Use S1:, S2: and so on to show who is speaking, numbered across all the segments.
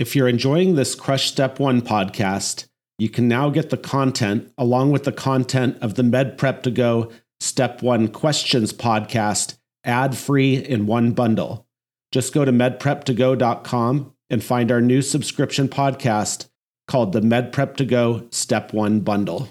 S1: If you're enjoying this Crush Step 1 podcast, you can now get the content along with the content of the Med Prep to Go Step 1 Questions podcast ad free in one bundle. Just go to medprep2go.com and find our new subscription podcast called the Med Prep to Go Step 1 Bundle.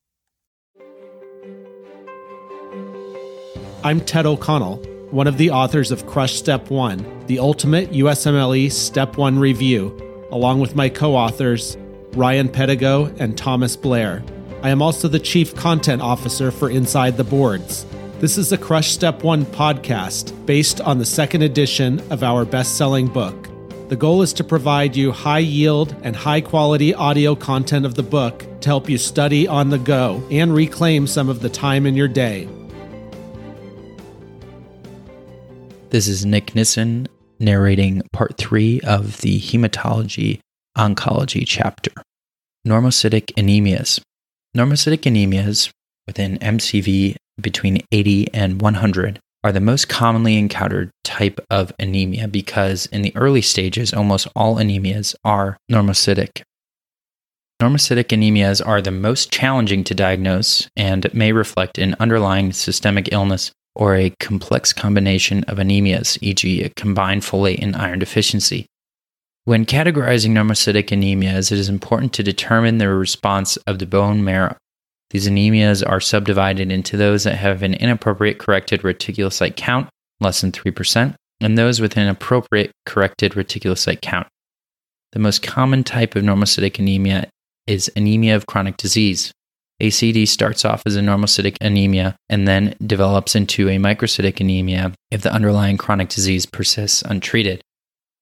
S1: I'm Ted O'Connell, one of the authors of Crush Step 1, the ultimate USMLE Step 1 review, along with my co authors, Ryan Pedigo and Thomas Blair. I am also the Chief Content Officer for Inside the Boards. This is the Crush Step 1 podcast based on the second edition of our best selling book. The goal is to provide you high yield and high quality audio content of the book to help you study on the go and reclaim some of the time in your day.
S2: This is Nick Nissen narrating part three of the Hematology Oncology chapter. Normocytic anemias. Normocytic anemias within MCV between 80 and 100 are the most commonly encountered type of anemia because in the early stages, almost all anemias are normocytic. Normocytic anemias are the most challenging to diagnose and may reflect an underlying systemic illness or a complex combination of anemias, e.g., a combined folate and iron deficiency. When categorizing normocytic anemias, it is important to determine the response of the bone marrow. These anemias are subdivided into those that have an inappropriate corrected reticulocyte count, less than 3%, and those with an appropriate corrected reticulocyte count. The most common type of normocytic anemia is anemia of chronic disease, ACD starts off as a normocytic anemia and then develops into a microcytic anemia if the underlying chronic disease persists untreated.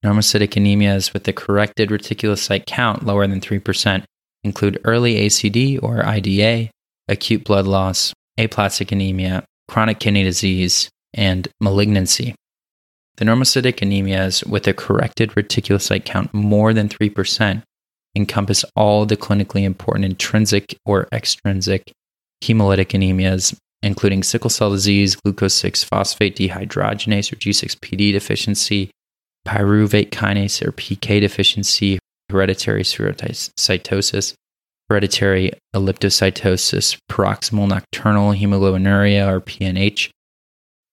S2: Normocytic anemias with the corrected reticulocyte count lower than 3% include early ACD or IDA, acute blood loss, aplastic anemia, chronic kidney disease, and malignancy. The normocytic anemias with a corrected reticulocyte count more than 3% encompass all the clinically important intrinsic or extrinsic hemolytic anemias, including sickle cell disease, glucose 6 phosphate dehydrogenase or G6PD deficiency, pyruvate kinase or PK deficiency, hereditary spherocytosis, hereditary elliptocytosis, paroxysmal nocturnal hemoglobinuria or PNH,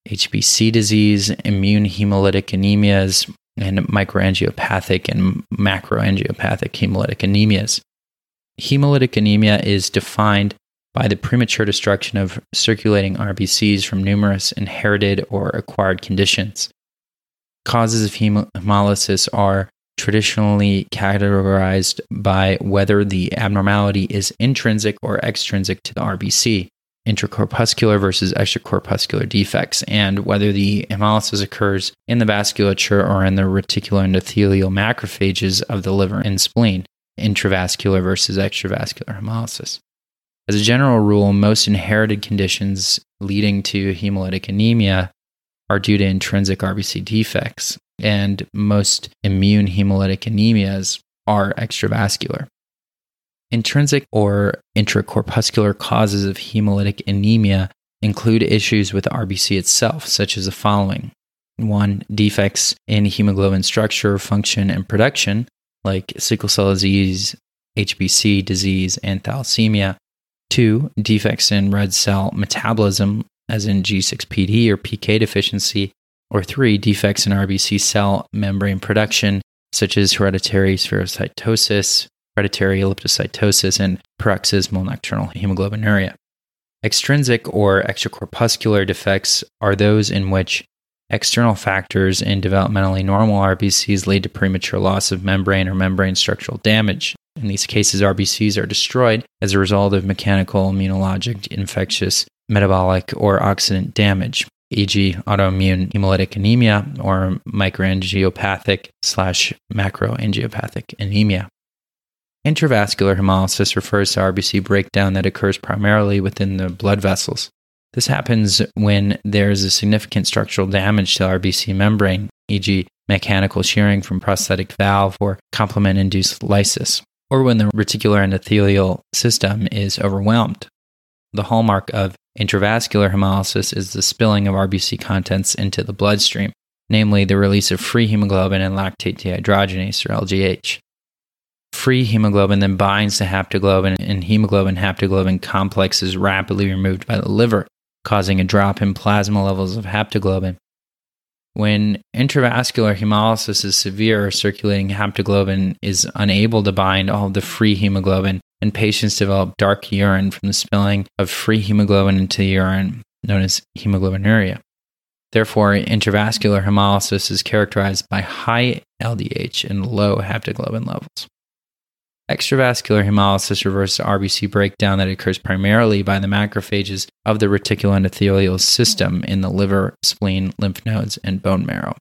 S2: HBC disease, immune hemolytic anemias, and microangiopathic and macroangiopathic hemolytic anemias. Hemolytic anemia is defined by the premature destruction of circulating RBCs from numerous inherited or acquired conditions. Causes of hemolysis are traditionally categorized by whether the abnormality is intrinsic or extrinsic to the RBC intracorpuscular versus extracorpuscular defects, and whether the hemolysis occurs in the vasculature or in the reticuloendothelial macrophages of the liver and spleen, intravascular versus extravascular hemolysis. As a general rule, most inherited conditions leading to hemolytic anemia are due to intrinsic RBC defects, and most immune hemolytic anemias are extravascular. Intrinsic or intracorpuscular causes of hemolytic anemia include issues with RBC itself, such as the following 1. Defects in hemoglobin structure, function, and production, like sickle cell disease, HBC disease, and thalassemia. 2. Defects in red cell metabolism, as in G6PD or PK deficiency. Or 3. Defects in RBC cell membrane production, such as hereditary spherocytosis, hereditary elliptocytosis, and paroxysmal nocturnal hemoglobinuria. Extrinsic or extracorpuscular defects are those in which external factors in developmentally normal RBCs lead to premature loss of membrane or membrane structural damage. In these cases, RBCs are destroyed as a result of mechanical, immunologic, infectious, metabolic, or oxidant damage, e.g., autoimmune hemolytic anemia or microangiopathic slash macroangiopathic anemia. Intravascular hemolysis refers to RBC breakdown that occurs primarily within the blood vessels. This happens when there is a significant structural damage to RBC membrane, e.g., mechanical shearing from prosthetic valve or complement induced lysis, or when the reticular endothelial system is overwhelmed. The hallmark of intravascular hemolysis is the spilling of RBC contents into the bloodstream, namely the release of free hemoglobin and lactate dehydrogenase, or LDH. Free hemoglobin then binds to haptoglobin, and hemoglobin haptoglobin complex is rapidly removed by the liver, causing a drop in plasma levels of haptoglobin. When intravascular hemolysis is severe, circulating haptoglobin is unable to bind all of the free hemoglobin, and patients develop dark urine from the spilling of free hemoglobin into the urine, known as hemoglobinuria. Therefore, intravascular hemolysis is characterized by high LDH and low haptoglobin levels. Extravascular hemolysis reverses RBC breakdown that occurs primarily by the macrophages of the reticuloendothelial system in the liver, spleen, lymph nodes, and bone marrow.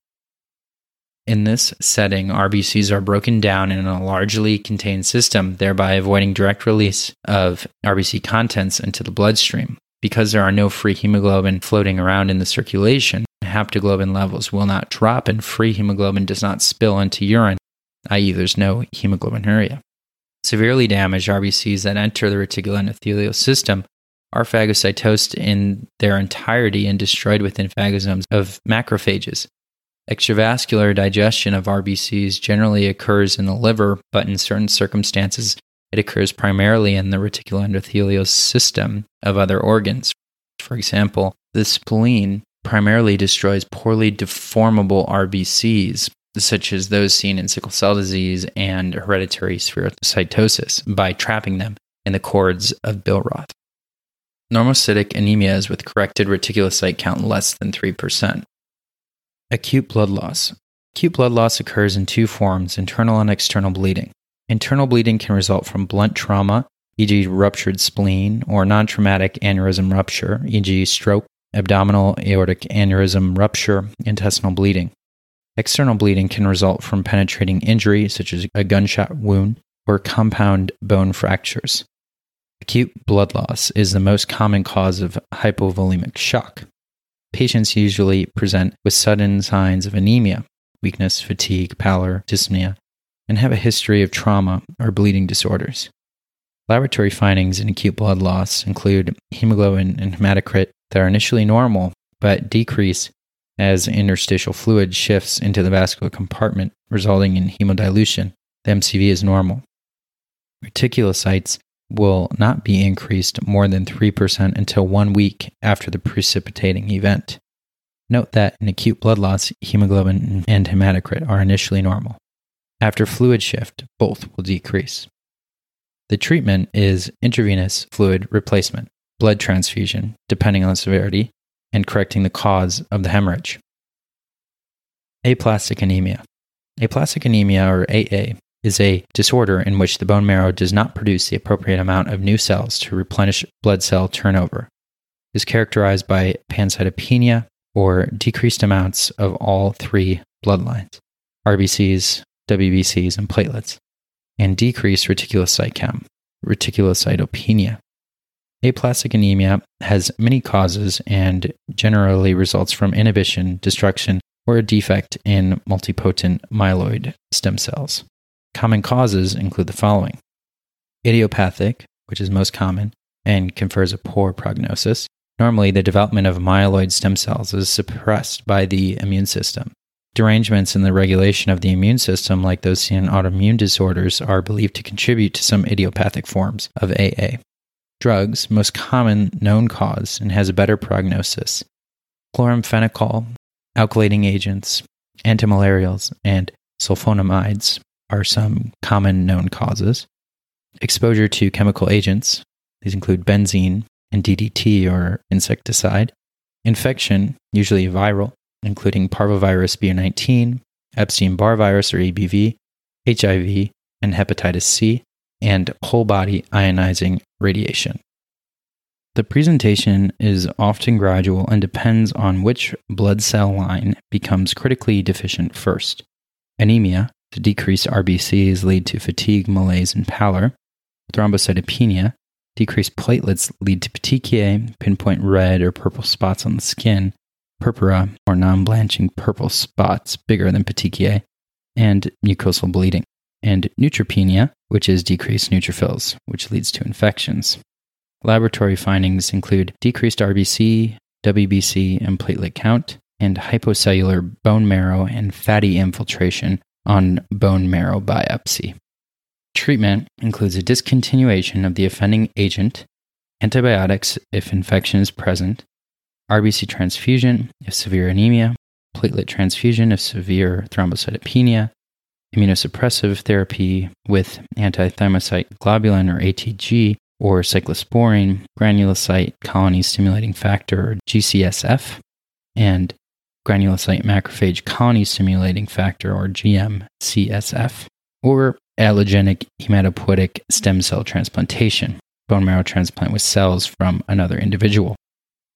S2: In this setting, RBCs are broken down in a largely contained system, thereby avoiding direct release of RBC contents into the bloodstream. Because there are no free hemoglobin floating around in the circulation, haptoglobin levels will not drop and free hemoglobin does not spill into urine, i.e., there's no hemoglobinuria. Severely damaged RBCs that enter the reticuloendothelial system are phagocytosed in their entirety and destroyed within phagosomes of macrophages. Extravascular digestion of RBCs generally occurs in the liver, but in certain circumstances, it occurs primarily in the reticuloendothelial system of other organs. For example, the spleen primarily destroys poorly deformable RBCs, such as those seen in sickle cell disease and hereditary spherocytosis, by trapping them in the cords of Billroth. Normocytic anemia is with corrected reticulocyte count less than 3%. Acute blood loss. Acute blood loss occurs in two forms internal and external bleeding. Internal bleeding can result from blunt trauma, e.g., ruptured spleen, or non traumatic aneurysm rupture, e.g., stroke, abdominal aortic aneurysm rupture, intestinal bleeding. External bleeding can result from penetrating injury, such as a gunshot wound or compound bone fractures. Acute blood loss is the most common cause of hypovolemic shock. Patients usually present with sudden signs of anemia, weakness, fatigue, pallor, dyspnea, and have a history of trauma or bleeding disorders. Laboratory findings in acute blood loss include hemoglobin and hematocrit that are initially normal but decrease as interstitial fluid shifts into the vascular compartment, resulting in hemodilution. The MCV is normal. Reticulocytes will not be increased more than 3% until one week after the precipitating event. Note that in acute blood loss, hemoglobin and hematocrit are initially normal. After fluid shift, both will decrease. The treatment is intravenous fluid replacement, blood transfusion, depending on severity, and correcting the cause of the hemorrhage. Aplastic anemia. Aplastic anemia, or AA, is a disorder in which the bone marrow does not produce the appropriate amount of new cells to replenish blood cell turnover. It is characterized by pancytopenia, or decreased amounts of all three bloodlines RBCs, WBCs, and platelets, and decreased reticulocyte count, reticulocytopenia. Aplastic anemia has many causes and generally results from inhibition, destruction, or a defect in multipotent myeloid stem cells. Common causes include the following idiopathic, which is most common and confers a poor prognosis. Normally, the development of myeloid stem cells is suppressed by the immune system. Derangements in the regulation of the immune system, like those seen in autoimmune disorders, are believed to contribute to some idiopathic forms of AA drugs, most common known cause, and has a better prognosis. Chloramphenicol, alkylating agents, antimalarials, and sulfonamides are some common known causes. Exposure to chemical agents, these include benzene and DDT or insecticide. Infection, usually viral, including parvovirus B19, Epstein Barr virus or EBV, HIV, and hepatitis C, and whole body ionizing radiation. The presentation is often gradual and depends on which blood cell line becomes critically deficient first. Anemia, to decreased RBCs lead to fatigue, malaise, and pallor. Thrombocytopenia, decreased platelets lead to petechiae, pinpoint red or purple spots on the skin, purpura or non blanching purple spots bigger than petechiae, and mucosal bleeding. And neutropenia, which is decreased neutrophils, which leads to infections. Laboratory findings include decreased RBC, WBC, and platelet count, and hypocellular bone marrow and fatty infiltration on bone marrow biopsy. Treatment includes a discontinuation of the offending agent, antibiotics if infection is present, RBC transfusion if severe anemia, platelet transfusion if severe thrombocytopenia, immunosuppressive therapy with antithymocyte globulin or ATG or cyclosporine, granulocyte colony stimulating factor or GCSF, and granulocyte macrophage colony stimulating factor or GM-CSF, or allogenic hematopoietic stem cell transplantation, bone marrow transplant with cells from another individual.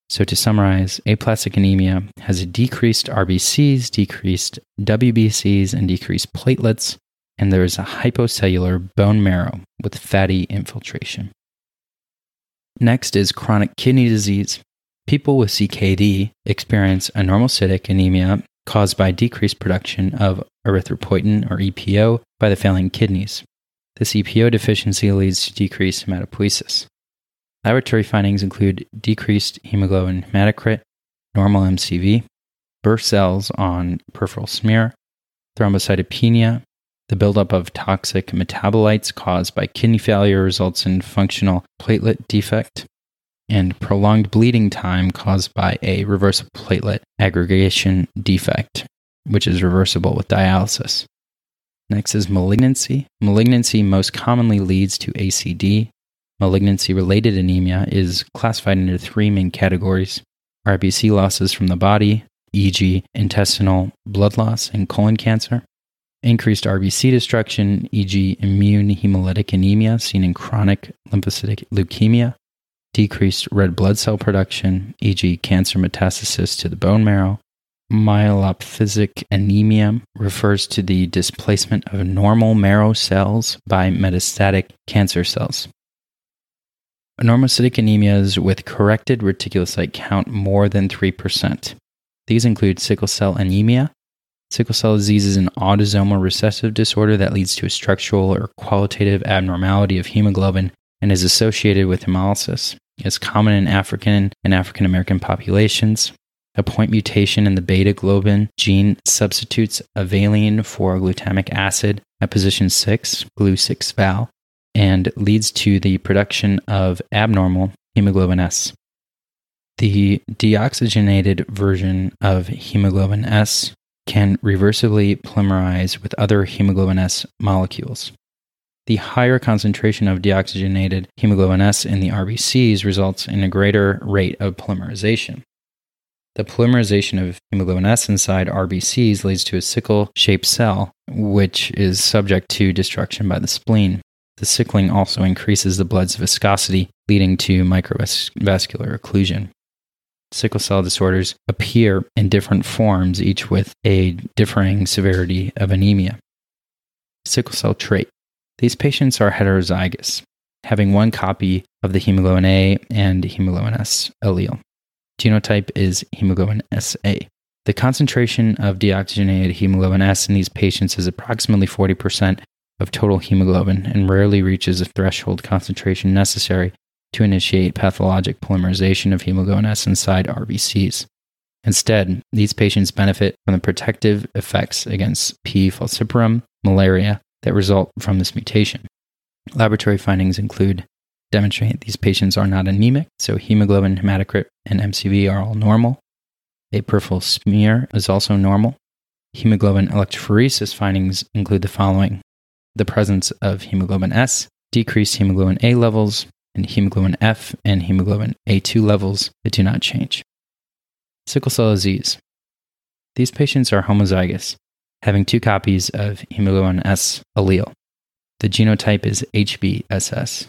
S2: So, to summarize, aplastic anemia has a decreased RBCs, decreased WBCs, and decreased platelets, and there is a hypocellular bone marrow with fatty infiltration. Next is chronic kidney disease. People with CKD experience anormocytic anemia caused by decreased production of erythropoietin or EPO by the failing kidneys. This EPO deficiency leads to decreased hematopoiesis. Laboratory findings include decreased hemoglobin hematocrit, normal MCV, burr cells on peripheral smear, thrombocytopenia, the buildup of toxic metabolites caused by kidney failure results in functional platelet defect, and prolonged bleeding time caused by a reversible platelet aggregation defect, which is reversible with dialysis. Next is malignancy. Malignancy most commonly leads to ACD, Malignancy related anemia is classified into three main categories RBC losses from the body, e.g., intestinal blood loss and colon cancer, increased RBC destruction, e.g., immune hemolytic anemia seen in chronic lymphocytic leukemia, decreased red blood cell production, e.g., cancer metastasis to the bone marrow. Myelophthisic anemia refers to the displacement of normal marrow cells by metastatic cancer cells. Normocytic anemias with corrected reticulocyte count more than 3%. These include sickle cell anemia. Sickle cell disease is an autosomal recessive disorder that leads to a structural or qualitative abnormality of hemoglobin and is associated with hemolysis. It's common in African and African American populations. A point mutation in the beta globin gene substitutes a valine for glutamic acid at position 6, GLU6-Val, and leads to the production of abnormal hemoglobin S. The deoxygenated version of hemoglobin S can reversibly polymerize with other hemoglobin S molecules. The higher concentration of deoxygenated hemoglobin S in the RBCs results in a greater rate of polymerization. The polymerization of hemoglobin S inside RBCs leads to a sickle shaped cell, which is subject to destruction by the spleen. The sickling also increases the blood's viscosity, leading to microvascular occlusion. Sickle cell disorders appear in different forms, each with a differing severity of anemia. Sickle cell trait. These patients are heterozygous, having one copy of the hemoglobin A and hemoglobin S allele. Genotype is hemoglobin SA. The concentration of deoxygenated hemoglobin S in these patients is approximately 40% of total hemoglobin and rarely reaches a threshold concentration necessary to initiate pathologic polymerization of hemoglobin S inside RBCs. Instead, these patients benefit from the protective effects against P. falciparum, malaria that result from this mutation. Laboratory findings include demonstrate these patients are not anemic, so hemoglobin, hematocrit, and MCV are all normal. A peripheral smear is also normal. Hemoglobin electrophoresis findings include the following the presence of hemoglobin S, decreased hemoglobin A levels, and hemoglobin F and hemoglobin A2 levels that do not change. Sickle cell disease. These patients are homozygous, having two copies of hemoglobin S allele. The genotype is HBSS.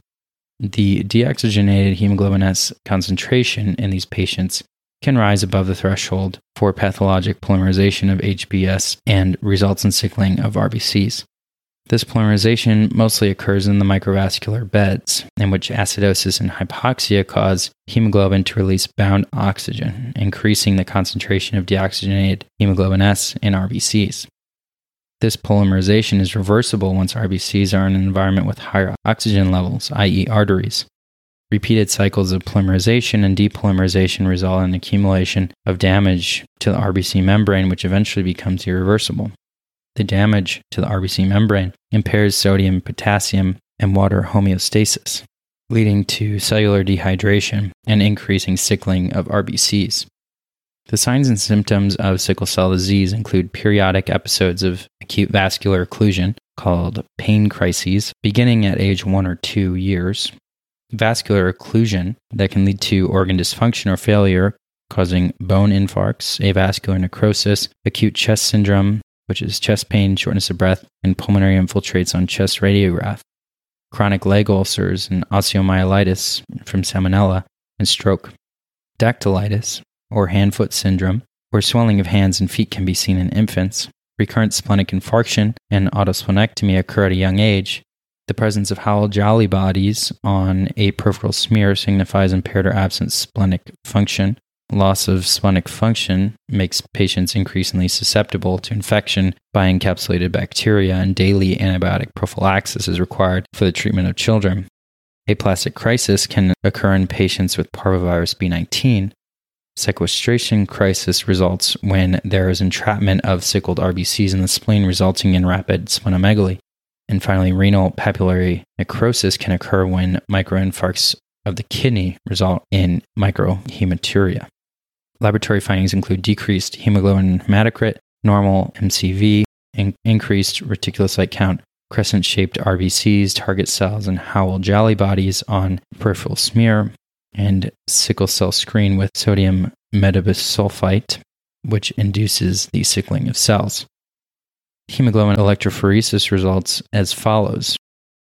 S2: The deoxygenated hemoglobin S concentration in these patients can rise above the threshold for pathologic polymerization of HBS and results in sickling of RBCs. This polymerization mostly occurs in the microvascular beds, in which acidosis and hypoxia cause hemoglobin to release bound oxygen, increasing the concentration of deoxygenated hemoglobin S in RBCs. This polymerization is reversible once RBCs are in an environment with higher oxygen levels, i.e., arteries. Repeated cycles of polymerization and depolymerization result in accumulation of damage to the RBC membrane, which eventually becomes irreversible. The damage to the RBC membrane impairs sodium, potassium, and water homeostasis, leading to cellular dehydration and increasing sickling of RBCs. The signs and symptoms of sickle cell disease include periodic episodes of acute vascular occlusion, called pain crises, beginning at age one or two years, vascular occlusion that can lead to organ dysfunction or failure, causing bone infarcts, avascular necrosis, acute chest syndrome, which is chest pain, shortness of breath, and pulmonary infiltrates on chest radiograph, chronic leg ulcers and osteomyelitis from salmonella, and stroke, dactylitis, or hand foot syndrome, where swelling of hands and feet can be seen in infants, recurrent splenic infarction and autosplenectomy occur at a young age, the presence of Howell Jolly bodies on a peripheral smear signifies impaired or absent splenic function. Loss of splenic function makes patients increasingly susceptible to infection by encapsulated bacteria, and daily antibiotic prophylaxis is required for the treatment of children. Aplastic crisis can occur in patients with parvovirus B19. Sequestration crisis results when there is entrapment of sickled RBCs in the spleen, resulting in rapid splenomegaly. And finally, renal papillary necrosis can occur when microinfarcts of the kidney result in microhematuria. Laboratory findings include decreased hemoglobin hematocrit, normal MCV, in- increased reticulocyte count, crescent shaped RBCs, target cells, and Howell Jolly bodies on peripheral smear, and sickle cell screen with sodium metabisulfite, which induces the sickling of cells hemoglobin electrophoresis results as follows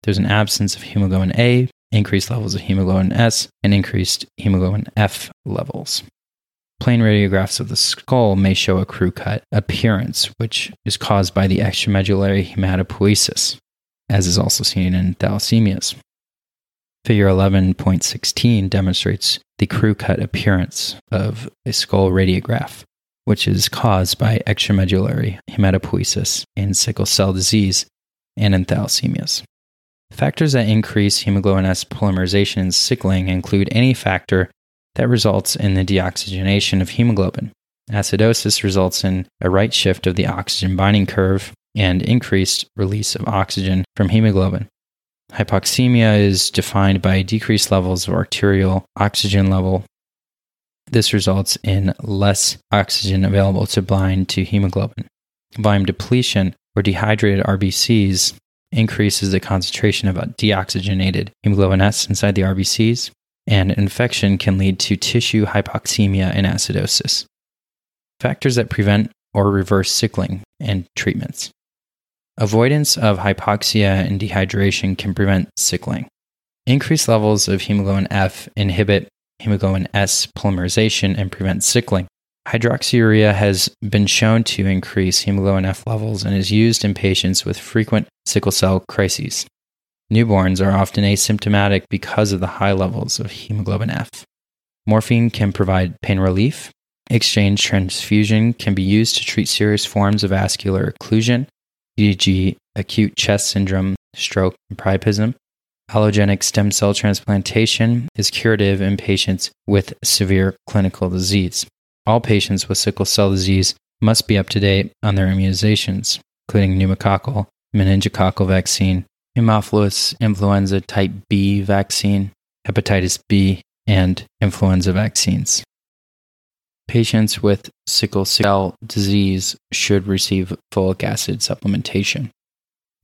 S2: there's an absence of hemoglobin A, increased levels of hemoglobin S, and increased hemoglobin F levels. Plain radiographs of the skull may show a crew cut appearance, which is caused by the extramedullary hematopoiesis, as is also seen in thalassemias. Figure 11.16 demonstrates the crew cut appearance of a skull radiograph which is caused by extramedullary hematopoiesis in sickle cell disease and in thalassemias. Factors that increase hemoglobin S polymerization and sickling include any factor that results in the deoxygenation of hemoglobin. Acidosis results in a right shift of the oxygen binding curve and increased release of oxygen from hemoglobin. Hypoxemia is defined by decreased levels of arterial oxygen level this results in less oxygen available to bind to hemoglobin. Volume depletion or dehydrated RBCs increases the concentration of deoxygenated hemoglobin S inside the RBCs, and infection can lead to tissue hypoxemia and acidosis. Factors that prevent or reverse sickling and treatments. Avoidance of hypoxia and dehydration can prevent sickling. Increased levels of hemoglobin F inhibit hemoglobin S polymerization and prevent sickling. Hydroxyurea has been shown to increase hemoglobin F levels and is used in patients with frequent sickle cell crises. Newborns are often asymptomatic because of the high levels of hemoglobin F. Morphine can provide pain relief. Exchange transfusion can be used to treat serious forms of vascular occlusion, e.g., acute chest syndrome, stroke, and priapism. Allogenic stem cell transplantation is curative in patients with severe clinical disease. All patients with sickle cell disease must be up to date on their immunizations, including pneumococcal, meningococcal vaccine, Haemophilus influenza type B vaccine, hepatitis B, and influenza vaccines. Patients with sickle cell disease should receive folic acid supplementation.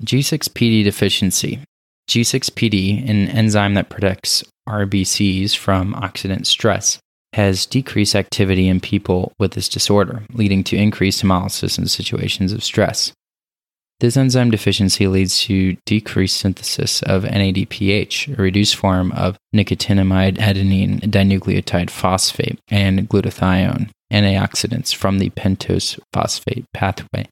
S2: G6PD deficiency. G6PD, an enzyme that protects RBCs from oxidant stress, has decreased activity in people with this disorder, leading to increased hemolysis in situations of stress. This enzyme deficiency leads to decreased synthesis of NADPH, a reduced form of nicotinamide adenine dinucleotide phosphate, and glutathione, antioxidants from the pentose phosphate pathway.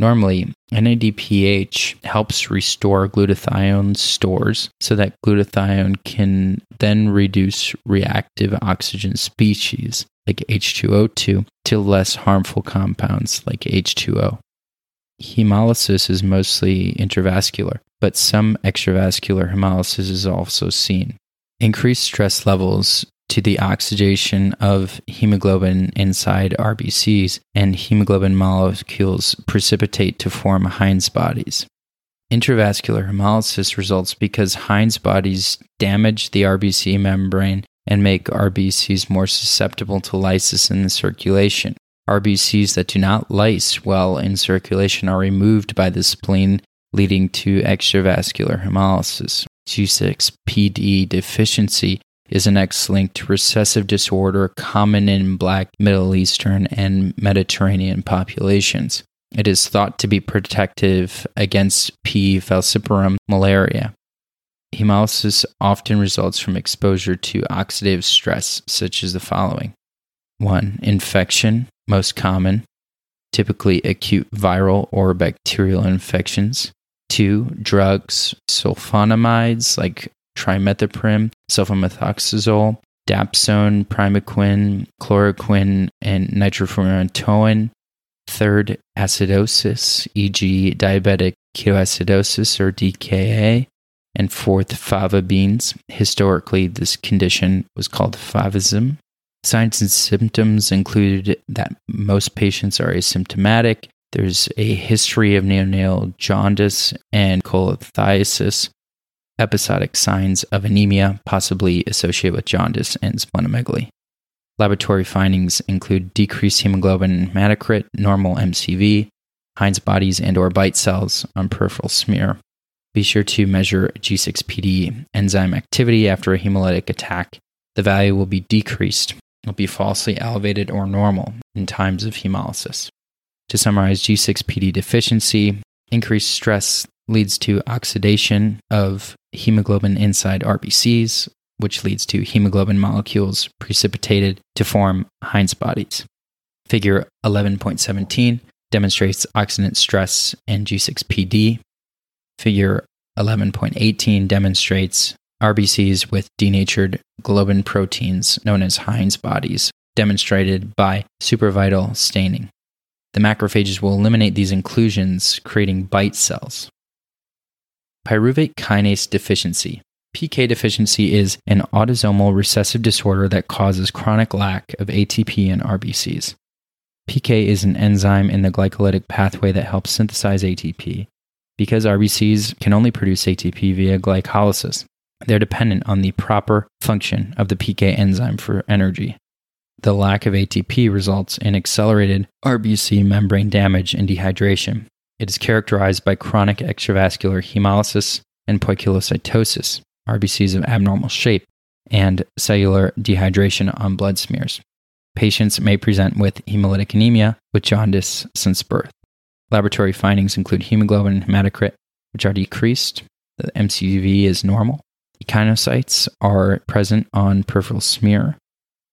S2: Normally, NADPH helps restore glutathione stores so that glutathione can then reduce reactive oxygen species like H2O2 to less harmful compounds like H2O hemolysis is mostly intravascular, but some extravascular hemolysis is also seen. Increased stress levels to the oxidation of hemoglobin inside RBCs and hemoglobin molecules precipitate to form Heinz bodies. Intravascular hemolysis results because Heinz bodies damage the RBC membrane and make RBCs more susceptible to lysis in the circulation. RBCs that do not lyse well in circulation are removed by the spleen, leading to extravascular hemolysis. G6PD deficiency is an X linked recessive disorder common in Black, Middle Eastern, and Mediterranean populations. It is thought to be protective against P. falciparum malaria. Hemolysis often results from exposure to oxidative stress, such as the following 1. Infection, most common, typically acute viral or bacterial infections. Two, drugs, sulfonamides like trimethoprim, sulfamethoxazole, dapsone, primaquine, chloroquine, and nitrofurantoin. Third, acidosis, e.g., diabetic ketoacidosis or DKA. And fourth, fava beans. Historically, this condition was called favism. Signs and symptoms include that most patients are asymptomatic. There's a history of neonatal jaundice and cholelithiasis, episodic signs of anemia, possibly associated with jaundice and splenomegaly. Laboratory findings include decreased hemoglobin hematocrit, normal MCV, Heinz bodies and or bite cells on peripheral smear. Be sure to measure G6PD enzyme activity after a hemolytic attack. The value will be decreased will be falsely elevated or normal in times of hemolysis. To summarize, G6PD deficiency, increased stress leads to oxidation of hemoglobin inside RBCs, which leads to hemoglobin molecules precipitated to form Heinz bodies. Figure 11.17 demonstrates oxidant stress and G6PD. Figure 11.18 demonstrates RBCs with denatured globin proteins known as Heinz bodies, demonstrated by supravital staining. The macrophages will eliminate these inclusions, creating bite cells. Pyruvate kinase deficiency. PK deficiency is an autosomal recessive disorder that causes chronic lack of ATP in RBCs. PK is an enzyme in the glycolytic pathway that helps synthesize ATP. Because RBCs can only produce ATP via glycolysis, they're dependent on the proper function of the PK enzyme for energy. The lack of ATP results in accelerated RBC membrane damage and dehydration. It is characterized by chronic extravascular hemolysis and poikilocytosis, RBCs of abnormal shape, and cellular dehydration on blood smears. Patients may present with hemolytic anemia with jaundice since birth. Laboratory findings include hemoglobin and hematocrit, which are decreased. The MCV is normal. Echinocytes are present on peripheral smear,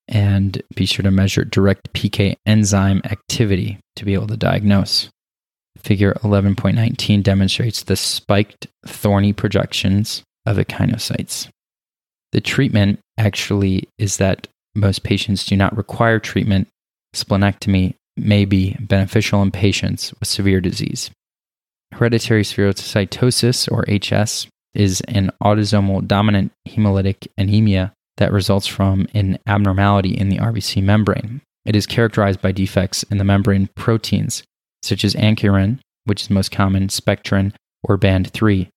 S2: and be sure to measure direct PK enzyme activity to be able to diagnose. Figure 11.19 demonstrates the spiked thorny projections of echinocytes. The treatment actually is that most patients do not require treatment. Splenectomy may be beneficial in patients with severe disease. Hereditary spherocytosis, or HS, is an autosomal dominant hemolytic anemia that results from an abnormality in the RBC membrane. It is characterized by defects in the membrane proteins, such as ankyrin, which is most common, spectrin, or band 3.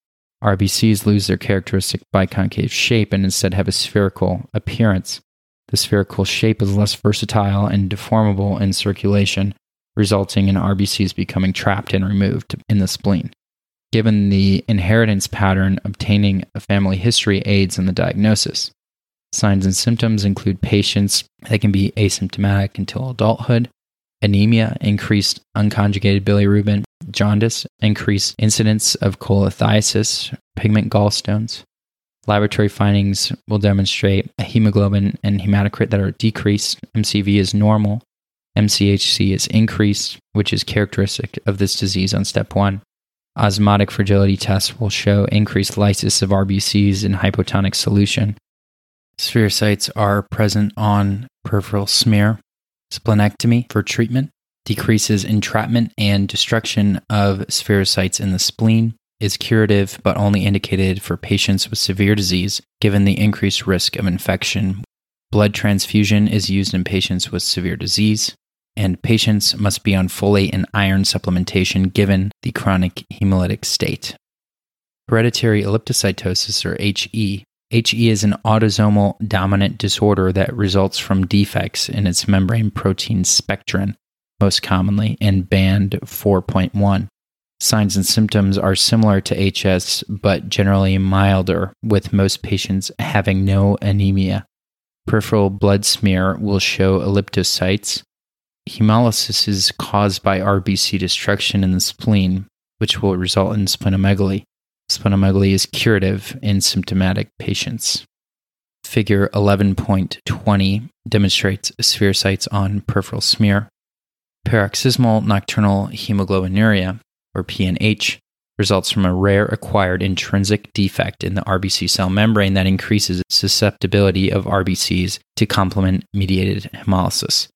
S2: RBCs lose their characteristic biconcave shape and instead have a spherical appearance. The spherical shape is less versatile and deformable in circulation, resulting in RBCs becoming trapped and removed in the spleen. Given the inheritance pattern, obtaining a family history aids in the diagnosis. Signs and symptoms include patients that can be asymptomatic until adulthood, anemia, increased unconjugated bilirubin, jaundice, increased incidence of cholelithiasis, pigment gallstones. Laboratory findings will demonstrate a hemoglobin and hematocrit that are decreased. MCV is normal. MCHC is increased, which is characteristic of this disease on step one. Osmotic fragility tests will show increased lysis of RBCs in hypotonic solution. Spherocytes are present on peripheral smear. Splenectomy for treatment decreases entrapment and destruction of spherocytes in the spleen, is curative but only indicated for patients with severe disease given the increased risk of infection. Blood transfusion is used in patients with severe disease, and patients must be on folate and iron supplementation given the chronic hemolytic state. Hereditary elliptocytosis, or HE, HE is an autosomal dominant disorder that results from defects in its membrane protein spectrin, most commonly in band 4.1. Signs and symptoms are similar to HS, but generally milder, with most patients having no anemia. Peripheral blood smear will show elliptocytes. Hemolysis is caused by RBC destruction in the spleen, which will result in splenomegaly. Splenomegaly is curative in symptomatic patients. Figure 11.20 demonstrates spherocytes on peripheral smear. Paroxysmal nocturnal hemoglobinuria, or PNH, results from a rare acquired intrinsic defect in the RBC cell membrane that increases susceptibility of RBCs to complement mediated hemolysis.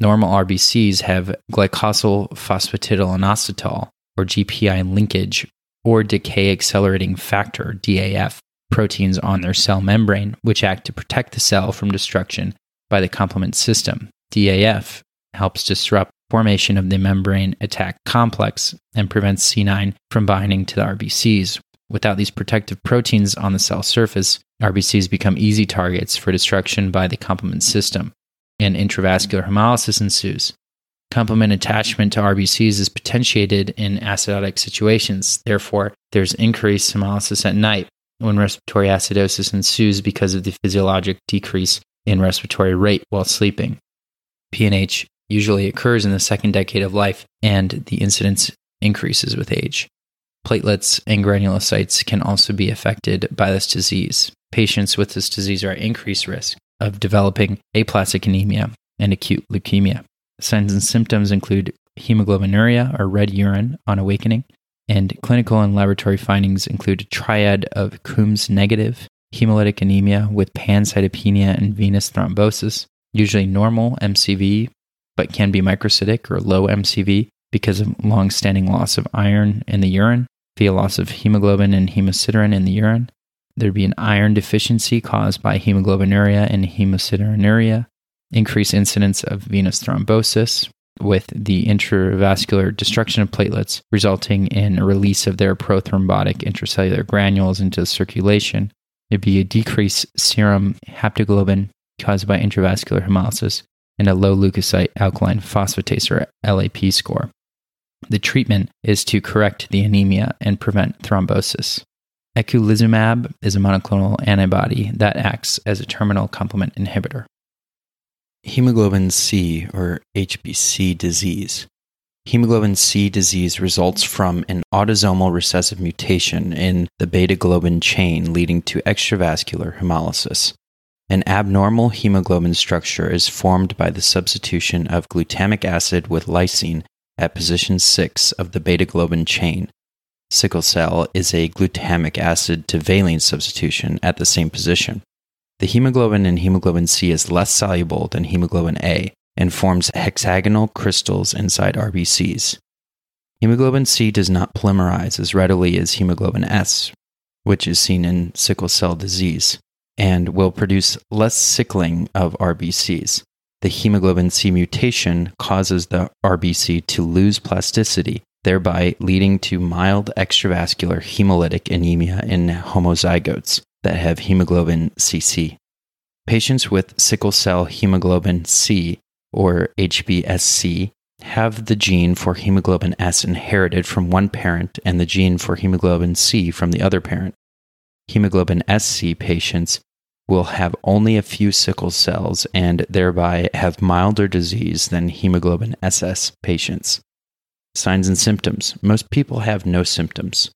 S2: Normal RBCs have glycosyl phosphatidylinositol, or GPI linkage, or decay accelerating factor, DAF, proteins on their cell membrane, which act to protect the cell from destruction by the complement system. DAF helps disrupt formation of the membrane attack complex and prevents C9 from binding to the RBCs. Without these protective proteins on the cell surface, RBCs become easy targets for destruction by the complement system, and intravascular hemolysis ensues. Complement attachment to RBCs is potentiated in acidotic situations. Therefore, there's increased hemolysis at night when respiratory acidosis ensues because of the physiologic decrease in respiratory rate while sleeping. PNH usually occurs in the second decade of life, and the incidence increases with age. Platelets and granulocytes can also be affected by this disease. Patients with this disease are at increased risk of developing aplastic anemia and acute leukemia. Signs and symptoms include hemoglobinuria or red urine on awakening, and clinical and laboratory findings include a triad of Coombs negative, hemolytic anemia with pancytopenia and venous thrombosis, usually normal MCV but can be microcytic or low MCV because of long-standing loss of iron in the urine via loss of hemoglobin and hemosiderin in the urine. There'd be an iron deficiency caused by hemoglobinuria and hemosiderinuria, increased incidence of venous thrombosis with the intravascular destruction of platelets resulting in a release of their prothrombotic intracellular granules into the circulation. There'd be a decreased serum haptoglobin caused by intravascular hemolysis and a low leukocyte alkaline phosphatase or LAP score. The treatment is to correct the anemia and prevent thrombosis. Eculizumab is a monoclonal antibody that acts as a terminal complement inhibitor.
S3: Hemoglobin C or HBC disease. Hemoglobin C disease results from an autosomal recessive mutation in the beta globin chain leading to extravascular hemolysis. An abnormal hemoglobin structure is formed by the substitution of glutamic acid with lysine at position 6 of the beta globin chain. Sickle cell is a glutamic acid to valine substitution at the same position. The hemoglobin in hemoglobin C is less soluble than hemoglobin A and forms hexagonal crystals inside RBCs. Hemoglobin C does not polymerize as readily as hemoglobin S, which is seen in sickle cell disease and will produce less sickling of RBCs. The hemoglobin C mutation causes the RBC to lose plasticity, thereby leading to mild extravascular hemolytic anemia in homozygotes that have hemoglobin CC.
S2: Patients with sickle cell hemoglobin C, or HBSC, have the gene for hemoglobin S inherited from one parent and the gene for hemoglobin C from the other parent. Hemoglobin SC patients will have only a few sickle cells and thereby have milder disease than hemoglobin SS patients. Signs and symptoms most people have no symptoms.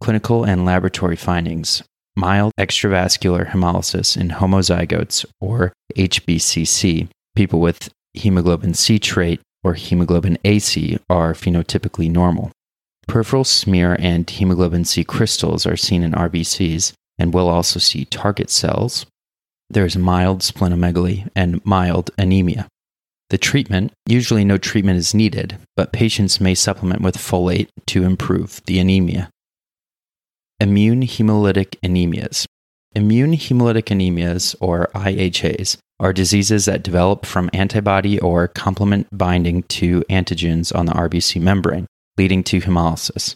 S2: Clinical and laboratory findings mild extravascular hemolysis in homozygotes or HBCC, people with hemoglobin C trait or hemoglobin AC are phenotypically normal. Peripheral smear and hemoglobin C crystals are seen in RBCs and will also see target cells. There is mild splenomegaly and mild anemia. The treatment, usually no treatment is needed, but patients may supplement with folate to improve the anemia. Immune hemolytic anemias. Immune hemolytic anemias, or IHAs, are diseases that develop from antibody or complement binding to antigens on the RBC membrane, leading to hemolysis.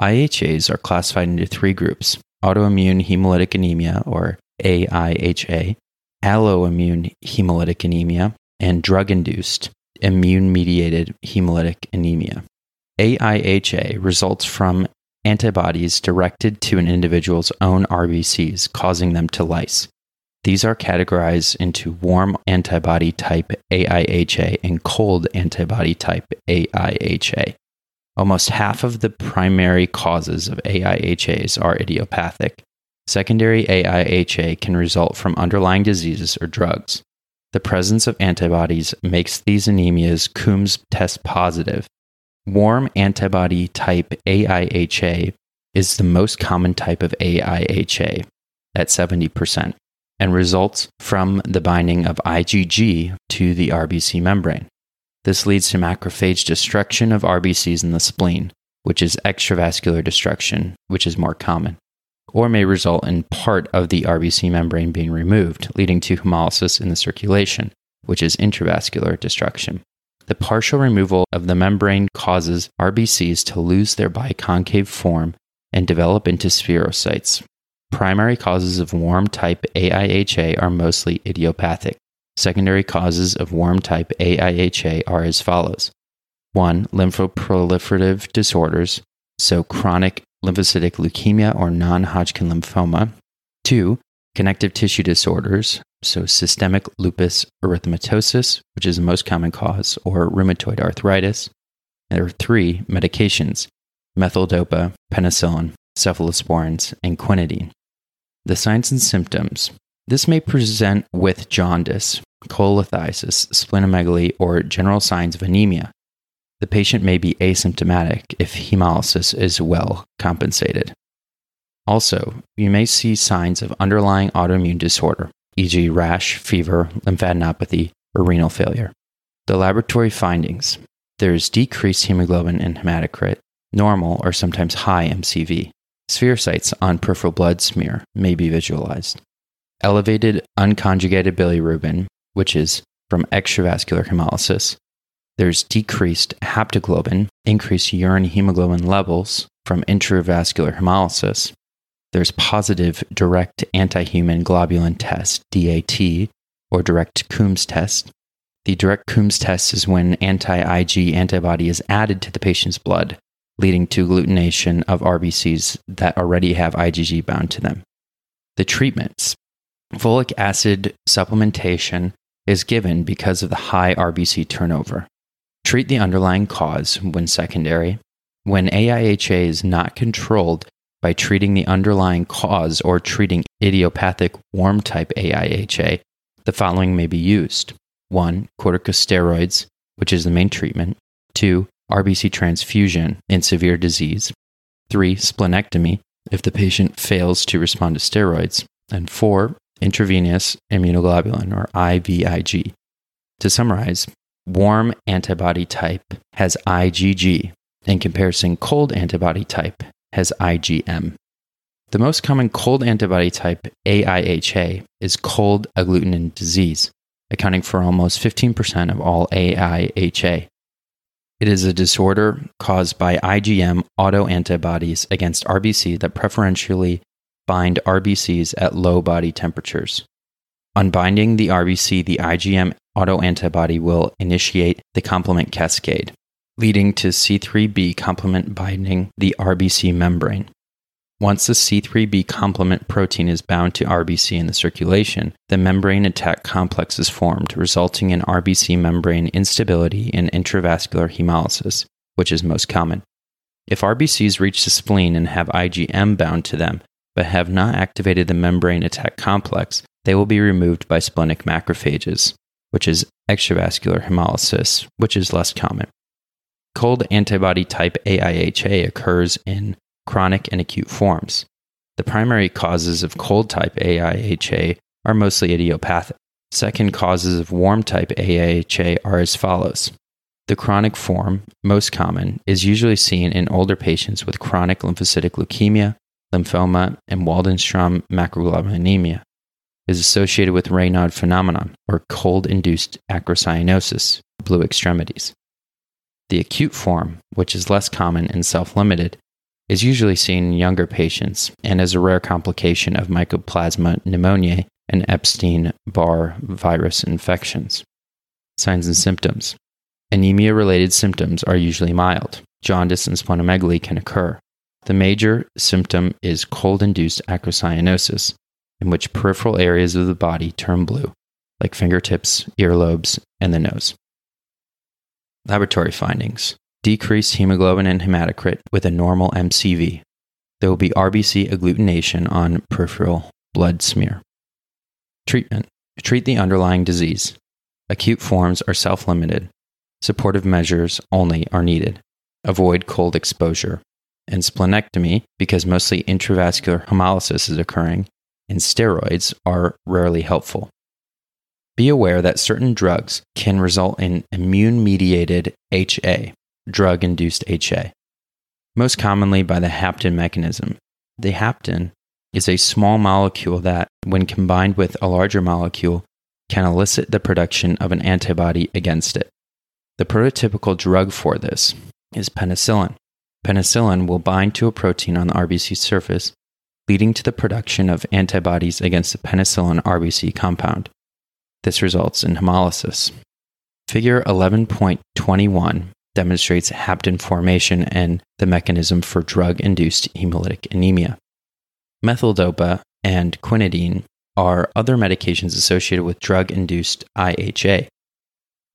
S2: IHAs are classified into three groups autoimmune hemolytic anemia, or AIHA, alloimmune hemolytic anemia, and drug induced immune mediated hemolytic anemia. AIHA results from antibodies directed to an individual's own RBCs, causing them to lyse. These are categorized into warm antibody type AIHA and cold antibody type AIHA. Almost half of the primary causes of AIHAs are idiopathic. Secondary AIHA can result from underlying diseases or drugs. The presence of antibodies makes these anemias Coombs test positive. Warm antibody type AIHA is the most common type of AIHA at 70% and results from the binding of IgG to the RBC membrane. This leads to macrophage destruction of RBCs in the spleen, which is extravascular destruction, which is more common, or may result in part of the RBC membrane being removed, leading to hemolysis in the circulation, which is intravascular destruction. The partial removal of the membrane causes RBCs to lose their biconcave form and develop into spherocytes, Primary causes of warm type AIHA are mostly idiopathic. Secondary causes of warm type AIHA are as follows 1. Lymphoproliferative disorders, so chronic lymphocytic leukemia or non Hodgkin lymphoma. 2. Connective tissue disorders, so systemic lupus erythematosus, which is the most common cause, or rheumatoid arthritis. There are three medications methyldopa, penicillin, cephalosporins, and quinidine. The signs and symptoms. This may present with jaundice, cholelithiasis, splenomegaly, or general signs of anemia. The patient may be asymptomatic if hemolysis is well compensated. Also, you may see signs of underlying autoimmune disorder, e.g., rash, fever, lymphadenopathy, or renal failure. The laboratory findings there is decreased hemoglobin and hematocrit, normal or sometimes high MCV. Spherocytes on peripheral blood smear may be visualized. Elevated unconjugated bilirubin, which is from extravascular hemolysis. There's decreased haptoglobin, increased urine hemoglobin levels from intravascular hemolysis. There's positive direct anti human globulin test, DAT, or direct Coombs test. The direct Coombs test is when anti Ig antibody is added to the patient's blood leading to agglutination of RBCs that already have IgG bound to them. The treatments folic acid supplementation is given because of the high RBC turnover. Treat the underlying cause when secondary. When AIHA is not controlled by treating the underlying cause or treating idiopathic warm type AIHA, the following may be used 1. Corticosteroids, which is the main treatment, 2. RBC transfusion in severe disease, three, splenectomy if the patient fails to respond to steroids, and four, intravenous immunoglobulin or IVIG. To summarize, warm antibody type has IgG, in comparison, cold antibody type has IgM. The most common cold antibody type AIHA is cold agglutinin disease, accounting for almost 15% of all AIHA it is a disorder caused by IgM autoantibodies against RBC that preferentially bind RBCs at low body temperatures. Unbinding the RBC, the IgM autoantibody will initiate the complement cascade, leading to C3b complement binding the RBC membrane. Once the C3b complement protein is bound to RBC in the circulation, the membrane attack complex is formed, resulting in RBC membrane instability and intravascular hemolysis, which is most common. If RBCs reach the spleen and have IgM bound to them, but have not activated the membrane attack complex, they will be removed by splenic macrophages, which is extravascular hemolysis, which is less common. Cold antibody type AIHA occurs in chronic and acute forms. The primary causes of cold type AIHA are mostly idiopathic. Second causes of warm type AIHA are as follows. The chronic form, most common, is usually seen in older patients with chronic lymphocytic leukemia, lymphoma, and Waldenstrom macroglobulinemia. Is associated with Raynaud phenomenon, or cold-induced acrocyanosis, blue extremities. The acute form, which is less common and self-limited, is usually seen in younger patients and is a rare complication of Mycoplasma pneumoniae and Epstein Barr virus infections. Signs and symptoms Anemia related symptoms are usually mild. Jaundice and splenomegaly can occur. The major symptom is cold induced acrocyanosis, in which peripheral areas of the body turn blue, like fingertips, earlobes, and the nose. Laboratory findings decreased hemoglobin and hematocrit with a normal MCV. There will be RBC agglutination on peripheral blood smear. Treatment treat the underlying disease. Acute forms are self limited. Supportive measures only are needed. Avoid cold exposure. And splenectomy, because mostly intravascular hemolysis is occurring, and steroids are rarely helpful. Be aware that certain drugs can result in immune mediated HA, drug induced HA, most commonly by the hapten mechanism. The hapten is a small molecule that, when combined with a larger molecule, can elicit the production of an antibody against it. The prototypical drug for this is penicillin. Penicillin will bind to a protein on the RBC surface, leading to the production of antibodies against the penicillin RBC compound. This results in hemolysis. Figure 11.21 demonstrates hapten formation and the mechanism for drug induced hemolytic anemia. Methyldopa and quinidine are other medications associated with drug induced IHA,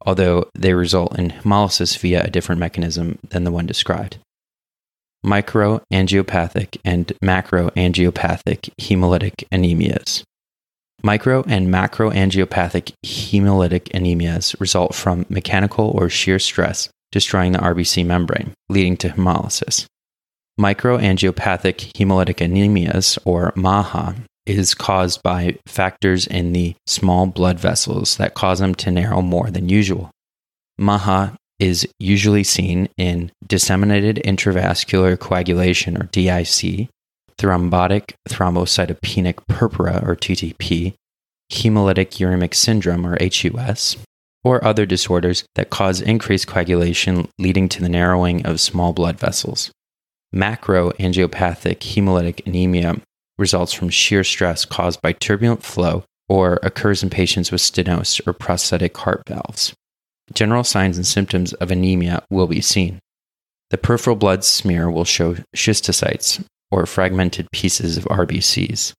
S2: although they result in hemolysis via a different mechanism than the one described. Microangiopathic and macroangiopathic hemolytic anemias. Micro and macroangiopathic hemolytic anemias result from mechanical or shear stress destroying the RBC membrane, leading to hemolysis. Microangiopathic hemolytic anemias, or MAHA, is caused by factors in the small blood vessels that cause them to narrow more than usual. MAHA is usually seen in disseminated intravascular coagulation, or DIC, thrombotic thrombocytopenic purpura, or TTP, hemolytic uremic syndrome, or HUS, or other disorders that cause increased coagulation leading to the narrowing of small blood vessels. Macroangiopathic hemolytic anemia results from shear stress caused by turbulent flow or occurs in patients with stenosis or prosthetic heart valves. General signs and symptoms of anemia will be seen. The peripheral blood smear will show schistocytes or fragmented pieces of RBCs.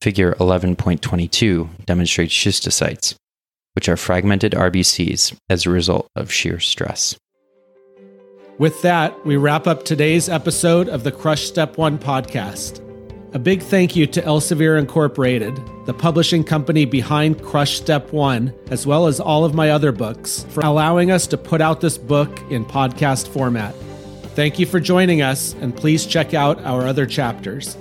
S2: Figure 11.22 demonstrates schistocytes, which are fragmented RBCs as a result of shear stress.
S1: With that, we wrap up today's episode of the Crush Step 1 podcast. A big thank you to Elsevier Incorporated, the publishing company behind Crush Step 1, as well as all of my other books, for allowing us to put out this book in podcast format. Thank you for joining us, and please check out our other chapters.